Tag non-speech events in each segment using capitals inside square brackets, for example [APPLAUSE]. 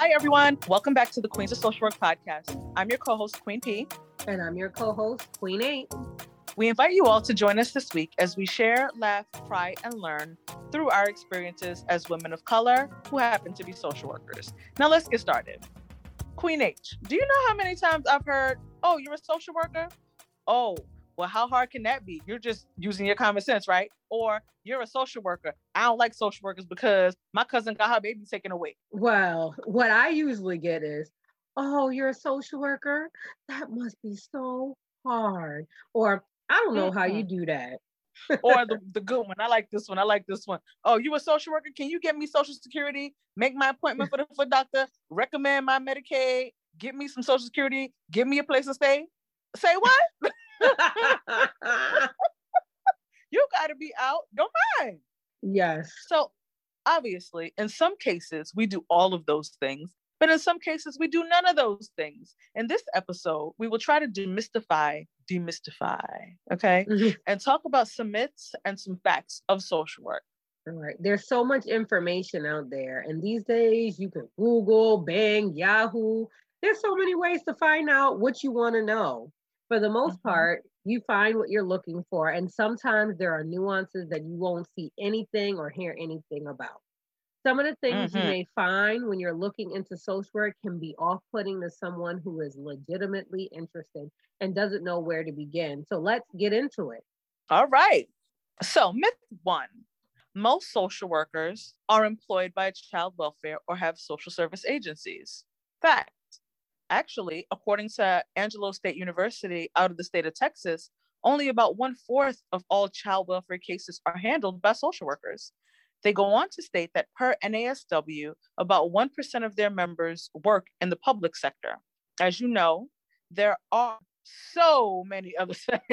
Hi, everyone. Welcome back to the Queens of Social Work podcast. I'm your co host, Queen P. And I'm your co host, Queen H. We invite you all to join us this week as we share, laugh, cry, and learn through our experiences as women of color who happen to be social workers. Now, let's get started. Queen H, do you know how many times I've heard, oh, you're a social worker? Oh, well, how hard can that be? You're just using your common sense, right? Or you're a social worker. I don't like social workers because my cousin got her baby taken away. Well, what I usually get is, oh, you're a social worker? That must be so hard. Or I don't know mm-hmm. how you do that. or [LAUGHS] the, the good one. I like this one. I like this one. Oh, you a social worker? Can you get me social security? Make my appointment for the foot doctor, recommend my Medicaid, get me some social security, give me a place to stay. Say what? [LAUGHS] [LAUGHS] you got to be out don't mind. Yes. So, obviously, in some cases, we do all of those things, but in some cases, we do none of those things. In this episode, we will try to demystify, demystify, okay, mm-hmm. and talk about some myths and some facts of social work. All right. There's so much information out there. And these days, you can Google, Bing, Yahoo. There's so many ways to find out what you want to know for the most mm-hmm. part, you find what you're looking for. And sometimes there are nuances that you won't see anything or hear anything about. Some of the things mm-hmm. you may find when you're looking into social work can be off putting to someone who is legitimately interested and doesn't know where to begin. So let's get into it. All right. So, myth one most social workers are employed by child welfare or have social service agencies. Fact Actually, according to Angelo State University out of the state of Texas, only about one fourth of all child welfare cases are handled by social workers. They go on to state that per NASW, about 1% of their members work in the public sector. As you know, there are so many other [LAUGHS]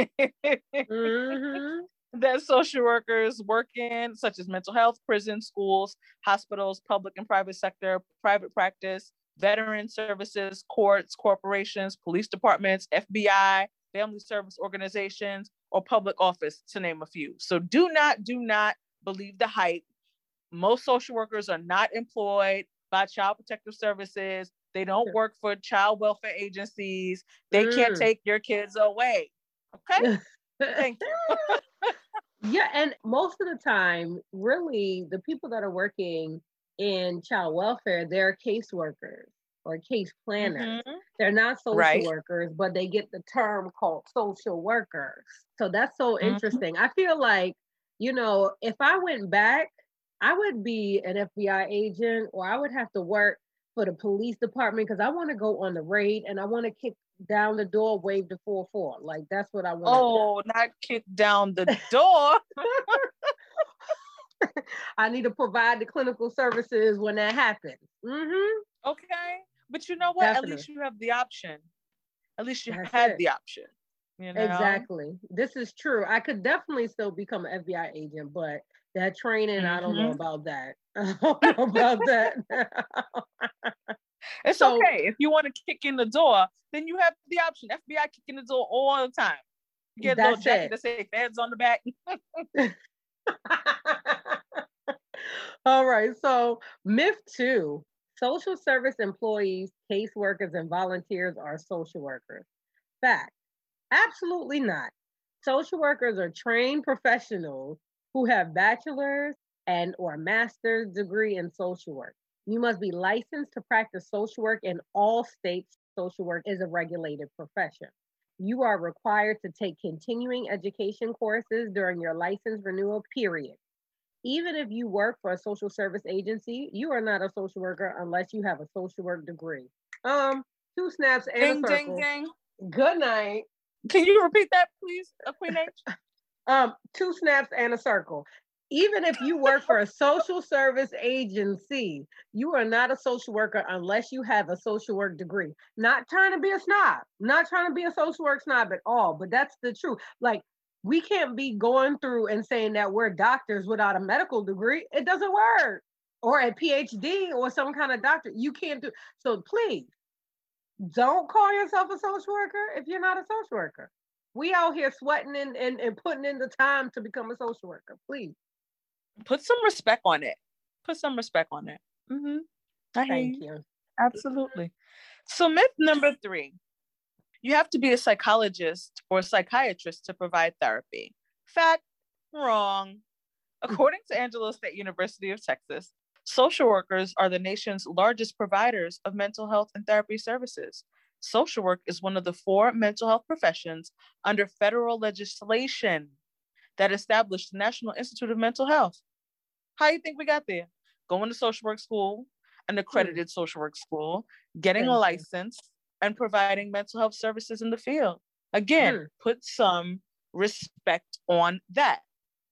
mm-hmm. that social workers work in, such as mental health, prisons, schools, hospitals, public and private sector, private practice, veteran services, courts, corporations, police departments, FBI, family service organizations, or public office, to name a few. So do not, do not believe the hype. Most social workers are not employed by child protective services. They don't work for child welfare agencies. They mm. can't take your kids away. Okay? Thank you. [LAUGHS] yeah, and most of the time, really, the people that are working in child welfare, they're caseworkers or case planners. Mm-hmm. They're not social right. workers, but they get the term called social workers. So that's so mm-hmm. interesting. I feel like, you know, if I went back, I would be an FBI agent or I would have to work for the police department because I want to go on the raid and I want to kick down the door, wave the 4 4. Like that's what I want. Oh, not kick down the door. [LAUGHS] [LAUGHS] I need to provide the clinical services when that happens. Mm-hmm. Okay. But you know what? Definitely. At least you have the option. At least you That's had it. the option. You know? Exactly. This is true. I could definitely still become an FBI agent, but that training, mm-hmm. [LAUGHS] I don't know about that. I don't know about that. it's so, okay. If you want to kick in the door, then you have the option. FBI kick in the door all the time. You get a little jacket that say feds on the back. [LAUGHS] All right. So, myth two social service employees, caseworkers, and volunteers are social workers. Fact absolutely not. Social workers are trained professionals who have bachelor's and or master's degree in social work. You must be licensed to practice social work in all states. Social work is a regulated profession. You are required to take continuing education courses during your license renewal period even if you work for a social service agency, you are not a social worker unless you have a social work degree. Um, two snaps and ding, a circle. Ding, ding. Good night. Can you repeat that, please, uh, Queen H? [LAUGHS] um, two snaps and a circle. Even if you work for a social service agency, you are not a social worker unless you have a social work degree. Not trying to be a snob, not trying to be a social work snob at all, but that's the truth. Like we can't be going through and saying that we're doctors without a medical degree. It doesn't work. Or a PhD or some kind of doctor. You can't do so please don't call yourself a social worker if you're not a social worker. We out here sweating and, and, and putting in the time to become a social worker. Please. Put some respect on it. Put some respect on it. Mm-hmm. Thank you. Absolutely. So, myth number three you have to be a psychologist or a psychiatrist to provide therapy. Fact, wrong. According to Angelo State University of Texas, social workers are the nation's largest providers of mental health and therapy services. Social work is one of the four mental health professions under federal legislation that established the National Institute of Mental Health. How do you think we got there? Going to social work school, an hmm. accredited social work school, getting a license. And providing mental health services in the field. Again, mm. put some respect on that.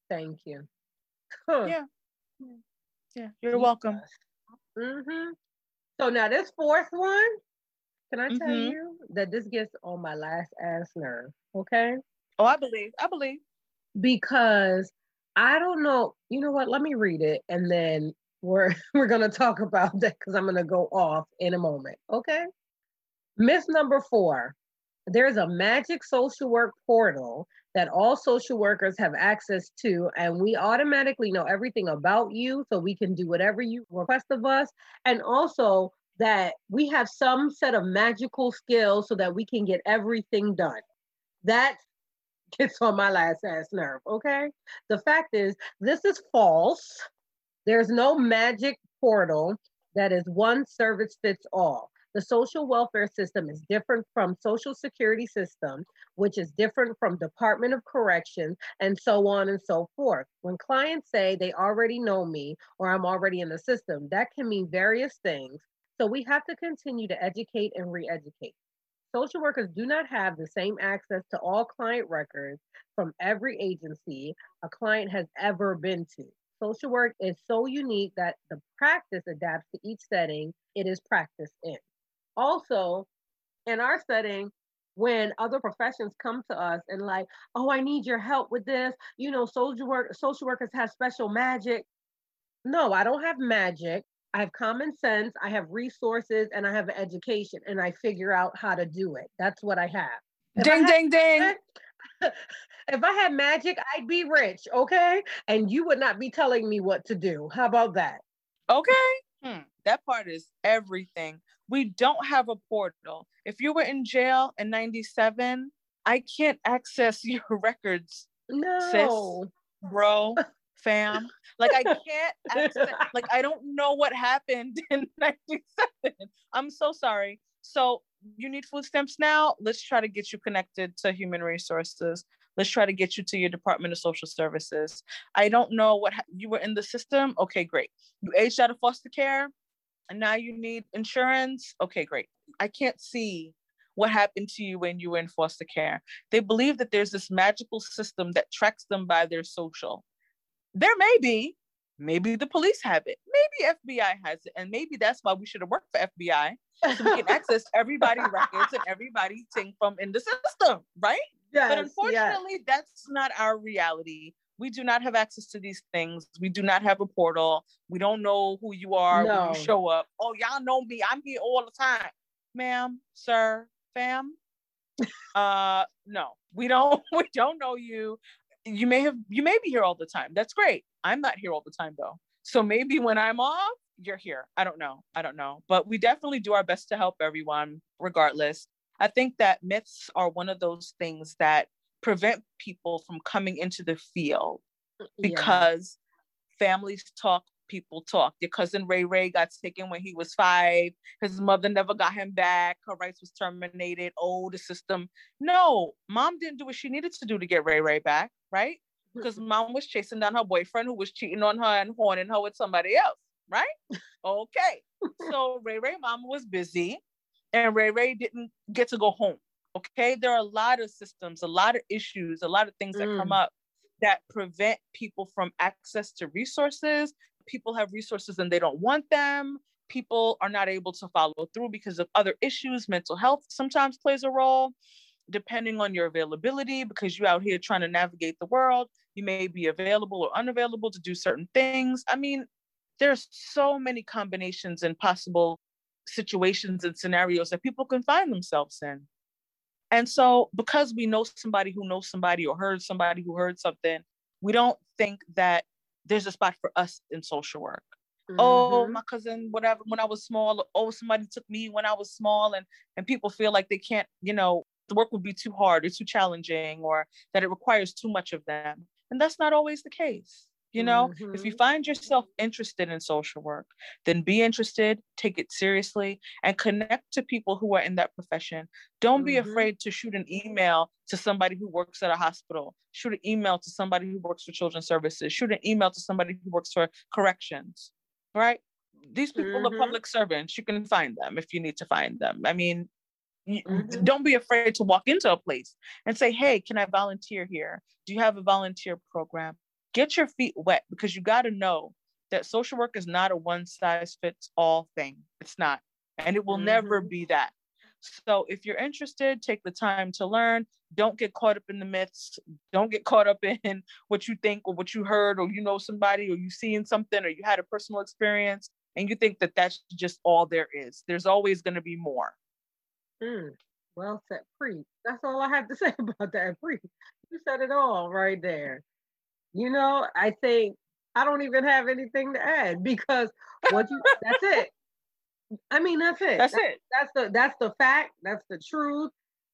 Thank you. Huh. Yeah. Yeah, you're welcome. Mm-hmm. So now this fourth one, can I tell mm-hmm. you that this gets on my last ass nerve? Okay. Oh, I believe. I believe. Because I don't know. You know what? Let me read it, and then we're [LAUGHS] we're gonna talk about that because I'm gonna go off in a moment. Okay. Myth number four. There's a magic social work portal that all social workers have access to, and we automatically know everything about you, so we can do whatever you request of us. And also that we have some set of magical skills so that we can get everything done. That [LAUGHS] gets on my last ass nerve, okay? The fact is, this is false. There's no magic portal that is one service fits all. The social welfare system is different from social security system, which is different from Department of Corrections, and so on and so forth. When clients say they already know me or I'm already in the system, that can mean various things. So we have to continue to educate and re-educate. Social workers do not have the same access to all client records from every agency a client has ever been to. Social work is so unique that the practice adapts to each setting it is practiced in. Also, in our setting, when other professions come to us and like, oh, I need your help with this, you know, social work social workers have special magic. No, I don't have magic. I have common sense, I have resources, and I have education, and I figure out how to do it. That's what I have. If ding, I ding, ding. [LAUGHS] if I had magic, I'd be rich, okay? And you would not be telling me what to do. How about that? Okay. Hmm. That part is everything. We don't have a portal. If you were in jail in 97, I can't access [LAUGHS] your records. No. Sis, bro, fam. Like I can't [LAUGHS] access, like I don't know what happened [LAUGHS] in 97. I'm so sorry. So you need food stamps now? Let's try to get you connected to human resources. Let's try to get you to your Department of Social Services. I don't know what ha- you were in the system. Okay, great. You aged out of foster care and now you need insurance. Okay, great. I can't see what happened to you when you were in foster care. They believe that there's this magical system that tracks them by their social. There may be, maybe the police have it, maybe FBI has it, and maybe that's why we should have worked for FBI so we can access [LAUGHS] everybody's records and everybody's thing from in the system, right? Yes, but unfortunately, yes. that's not our reality. We do not have access to these things. We do not have a portal. We don't know who you are no. when you show up. Oh, y'all know me. I'm here all the time. Ma'am, sir, fam. [LAUGHS] uh no, we don't [LAUGHS] we don't know you. You may have you may be here all the time. That's great. I'm not here all the time though. So maybe when I'm off, you're here. I don't know. I don't know. But we definitely do our best to help everyone regardless. I think that myths are one of those things that prevent people from coming into the field mm, because yeah. families talk, people talk. Your cousin Ray Ray got taken when he was five. His mother never got him back. Her rights was terminated. Oh, the system. No, mom didn't do what she needed to do to get Ray Ray back, right? Because mom was chasing down her boyfriend who was cheating on her and horning her with somebody else, right? [LAUGHS] Okay. so Ray Ray mama was busy and Ray Ray didn't get to go home. Okay. There are a lot of systems, a lot of issues, a lot of things that mm. come up that prevent people from access to resources. People have resources and they don't want them. People are not able to follow through because of other issues. Mental health sometimes plays a role, depending on your availability, because you're out here trying to navigate the world. You may be available or unavailable to do certain things. I mean, there's so many combinations and possible situations and scenarios that people can find themselves in. And so, because we know somebody who knows somebody or heard somebody who heard something, we don't think that there's a spot for us in social work. oh mm-hmm. my cousin whatever when i was small oh somebody took me when i was small and and people feel like they can't you know the work would be too hard or too challenging or that it requires too much of them. And that's not always the case you know mm-hmm. if you mm-hmm. find yourself interested in social work then be interested take it seriously and connect to people who are in that profession don't mm-hmm. be afraid to shoot an email to somebody who works at a hospital shoot an email to somebody who works for children's services shoot an email to somebody who works for corrections right these people mm-hmm. are public servants you can find them if you need to find them i mean Mm-hmm. Don't be afraid to walk into a place and say, Hey, can I volunteer here? Do you have a volunteer program? Get your feet wet because you got to know that social work is not a one size fits all thing. It's not. And it will mm-hmm. never be that. So if you're interested, take the time to learn. Don't get caught up in the myths. Don't get caught up in [LAUGHS] what you think or what you heard or you know somebody or you seeing something or you had a personal experience and you think that that's just all there is. There's always going to be more. Mm, well said, Pre. That's all I have to [LAUGHS] say about that, Pre. You said it all right there. You know, I think I don't even have anything to add because what you [LAUGHS] that's it. I mean, that's it. That's, that's it. That's the that's the fact. That's the truth.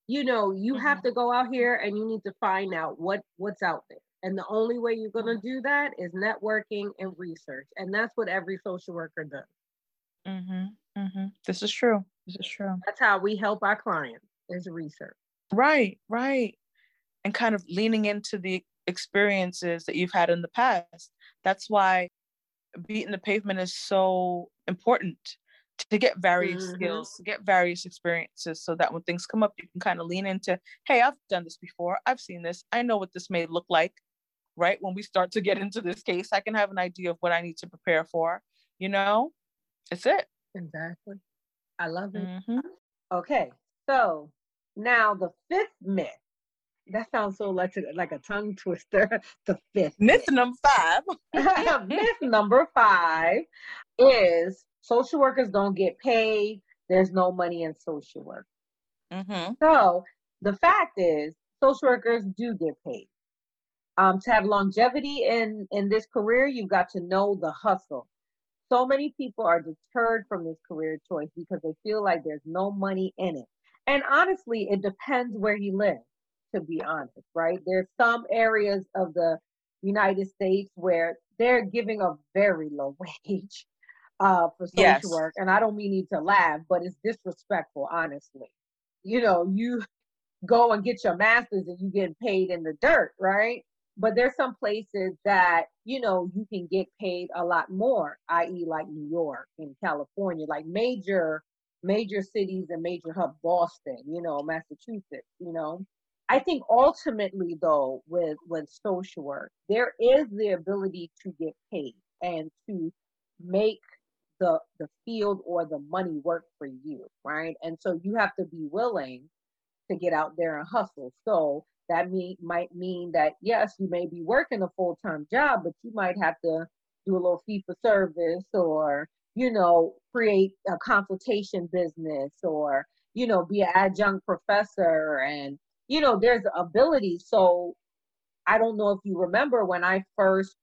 You know, you mm-hmm. have to go out here and you need to find out what what's out there. And the only way you're going to do that is networking and research. And that's what every social worker does. Mm-hmm. Mm-hmm. This is true. This is true. That's how we help our clients is research. Right, right. And kind of leaning into the experiences that you've had in the past. That's why beating the pavement is so important to get various mm-hmm. skills, to get various experiences so that when things come up, you can kind of lean into, hey, I've done this before. I've seen this. I know what this may look like, right? When we start to get [LAUGHS] into this case, I can have an idea of what I need to prepare for. You know, it's it. Exactly. I love it. Mm-hmm. Okay, so now the fifth myth. That sounds so like a, like a tongue twister. [LAUGHS] the fifth myth, myth. number five. [LAUGHS] myth number five is social workers don't get paid. There's no money in social work. Mm-hmm. So the fact is, social workers do get paid. Um, to have longevity in in this career, you've got to know the hustle so many people are deterred from this career choice because they feel like there's no money in it. And honestly, it depends where you live, to be honest, right? There's some areas of the United States where they're giving a very low [LAUGHS] wage uh, for social yes. work. And I don't mean you to laugh, but it's disrespectful, honestly. You know, you go and get your master's and you get paid in the dirt, right? but there's some places that you know you can get paid a lot more i.e like new york and california like major major cities and major hub boston you know massachusetts you know i think ultimately though with with social work there is the ability to get paid and to make the the field or the money work for you right and so you have to be willing to get out there and hustle so that mean, might mean that yes, you may be working a full time job, but you might have to do a little fee for service or, you know, create a consultation business or, you know, be an adjunct professor. And, you know, there's ability. So I don't know if you remember when I first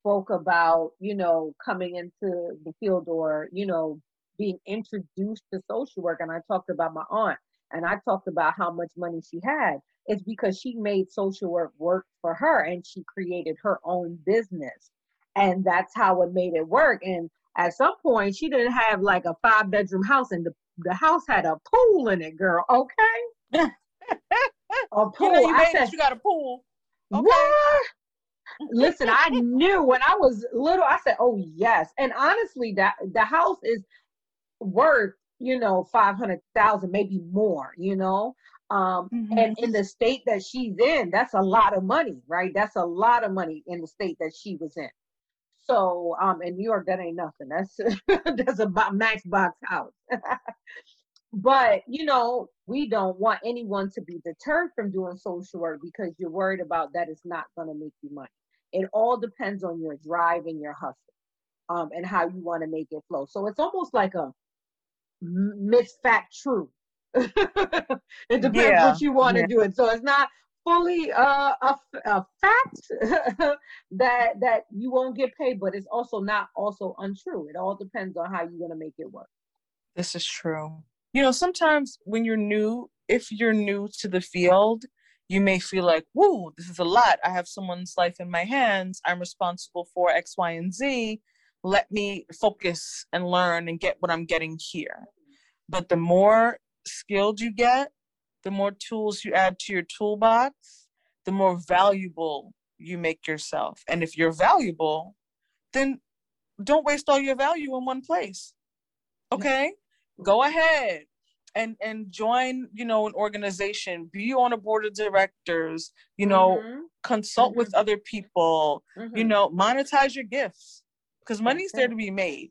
spoke about, you know, coming into the field or, you know, being introduced to social work. And I talked about my aunt and I talked about how much money she had. It's because she made social work work for her and she created her own business. And that's how it made it work. And at some point, she didn't have like a five bedroom house, and the, the house had a pool in it, girl. Okay. [LAUGHS] [LAUGHS] a pool. You, know, you, I said, you got a pool. Okay. What? Listen, I [LAUGHS] knew when I was little, I said, oh, yes. And honestly, that the house is worth you know, 500,000, maybe more, you know? Um, mm-hmm. And in the state that she's in, that's a lot of money, right? That's a lot of money in the state that she was in. So um, in New York, that ain't nothing. That's [LAUGHS] that's a max box house. But you know, we don't want anyone to be deterred from doing social work because you're worried about that it's not going to make you money. It all depends on your drive and your hustle, um, and how you want to make it flow. So it's almost like a myth, fact, true. [LAUGHS] it depends yeah. what you want to yeah. do it. So it's not fully uh, a, a fact [LAUGHS] that that you won't get paid, but it's also not also untrue. It all depends on how you're gonna make it work. This is true. You know, sometimes when you're new, if you're new to the field, you may feel like, whoa, this is a lot. I have someone's life in my hands. I'm responsible for X, Y, and Z. Let me focus and learn and get what I'm getting here. But the more skilled you get, the more tools you add to your toolbox, the more valuable you make yourself. And if you're valuable, then don't waste all your value in one place. Okay? Go ahead and and join, you know, an organization, be on a board of directors, you know, mm-hmm. consult mm-hmm. with other people, mm-hmm. you know, monetize your gifts because money's there to be made.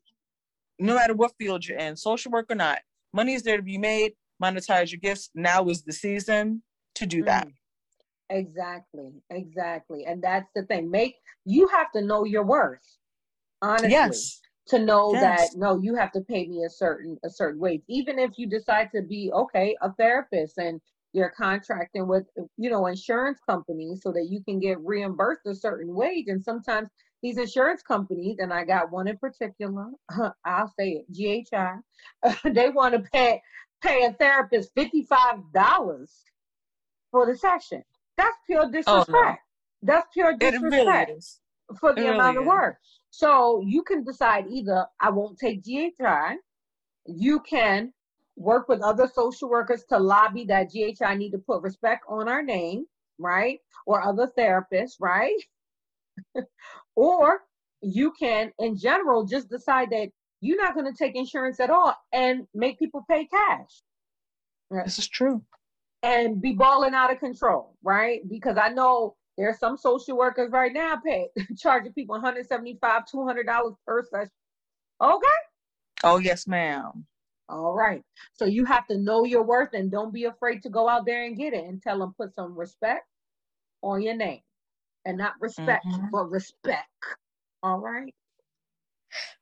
No matter what field you're in, social work or not, money is there to be made monetize your gifts, now is the season to do that. Mm. Exactly, exactly. And that's the thing. Make you have to know your worth. Honestly. Yes. To know yes. that no, you have to pay me a certain a certain wage. Even if you decide to be okay, a therapist and you're contracting with you know insurance companies so that you can get reimbursed a certain wage and sometimes these insurance companies and i got one in particular [LAUGHS] i'll say it ghi [LAUGHS] they want to pay pay a therapist $55 for the session. That's pure disrespect. Oh, no. That's pure disrespect really for the it amount really of work. So you can decide either I won't take GHI, you can work with other social workers to lobby that GHI need to put respect on our name, right? Or other therapists, right? [LAUGHS] or you can, in general, just decide that you're not going to take insurance at all and make people pay cash. Right? This is true. And be balling out of control, right? Because I know there's some social workers right now pay [LAUGHS] charging people 175 $200 per session. Okay. Oh, yes, ma'am. All right. So you have to know your worth and don't be afraid to go out there and get it and tell them put some respect on your name. And not respect, mm-hmm. but respect. All right.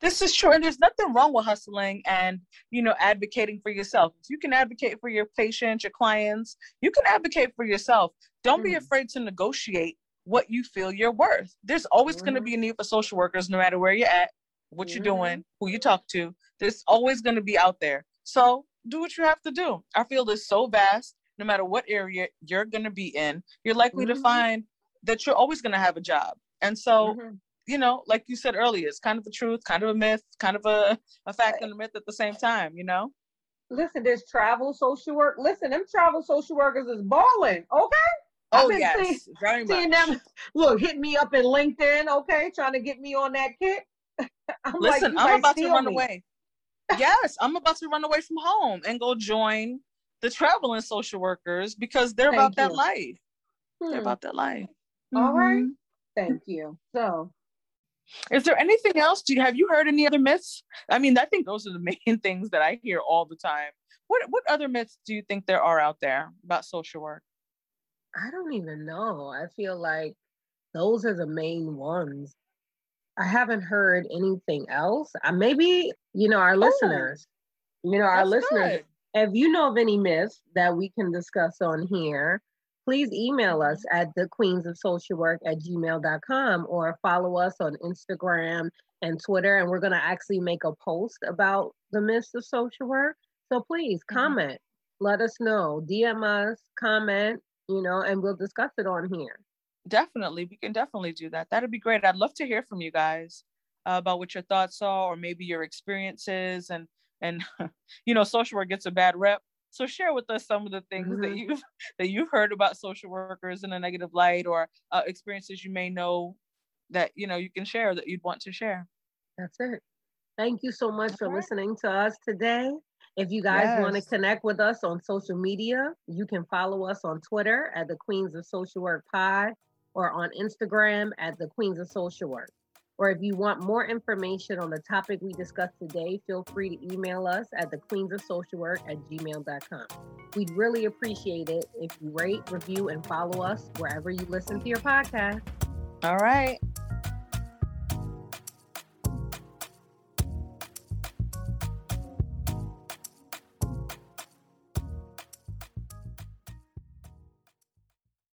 This is true, and there's nothing wrong with hustling and you know advocating for yourself. If you can advocate for your patients, your clients, you can advocate for yourself. Don't mm-hmm. be afraid to negotiate what you feel you're worth. There's always mm-hmm. going to be a need for social workers, no matter where you're at, what you're mm-hmm. doing, who you talk to. There's always going to be out there. So do what you have to do. Our field is so vast. No matter what area you're going to be in, you're likely to mm-hmm. find that you're always going to have a job. And so mm-hmm you know, like you said earlier, it's kind of the truth, kind of a myth, kind of a, a fact and a myth at the same time, you know? Listen, there's travel social work. Listen, them travel social workers is balling, okay? Oh yes, seeing, very much. Seeing them, look, hit me up in LinkedIn, okay, trying to get me on that kick. [LAUGHS] I'm Listen, like, I'm about to run me. away. [LAUGHS] yes, I'm about to run away from home and go join the traveling social workers because they're Thank about you. that life. Hmm. They're about that life. All mm-hmm. right. Thank you. So is there anything else? Do you have you heard any other myths? I mean, I think those are the [LAUGHS] main things that I hear all the time. What what other myths do you think there are out there about social work? I don't even know. I feel like those are the main ones. I haven't heard anything else. Uh, maybe you know our oh, listeners. You know our listeners. Good. If you know of any myths that we can discuss on here, please email us at the queens of social work at gmail.com or follow us on Instagram and Twitter. And we're going to actually make a post about the myths of social work. So please mm-hmm. comment, mm-hmm. let us know, DM us, comment, you know, and we'll discuss it on here. Definitely. We can definitely do that. That'd be great. I'd love to hear from you guys uh, about what your thoughts are or maybe your experiences and and [LAUGHS] you know social work gets a bad rep so share with us some of the things mm-hmm. that you've [LAUGHS] that you've heard about social workers in a negative light, or uh, experiences you may know that you know you can share that you'd want to share. That's it. Thank you so much for listening to us today. If you guys yes. want to connect with us on social media, you can follow us on Twitter at the Queens of Social Work Pod or on Instagram at the Queens of Social Work or if you want more information on the topic we discussed today, feel free to email us at the queens of social work at gmail.com. We'd really appreciate it if you rate, review, and follow us wherever you listen to your podcast. All right.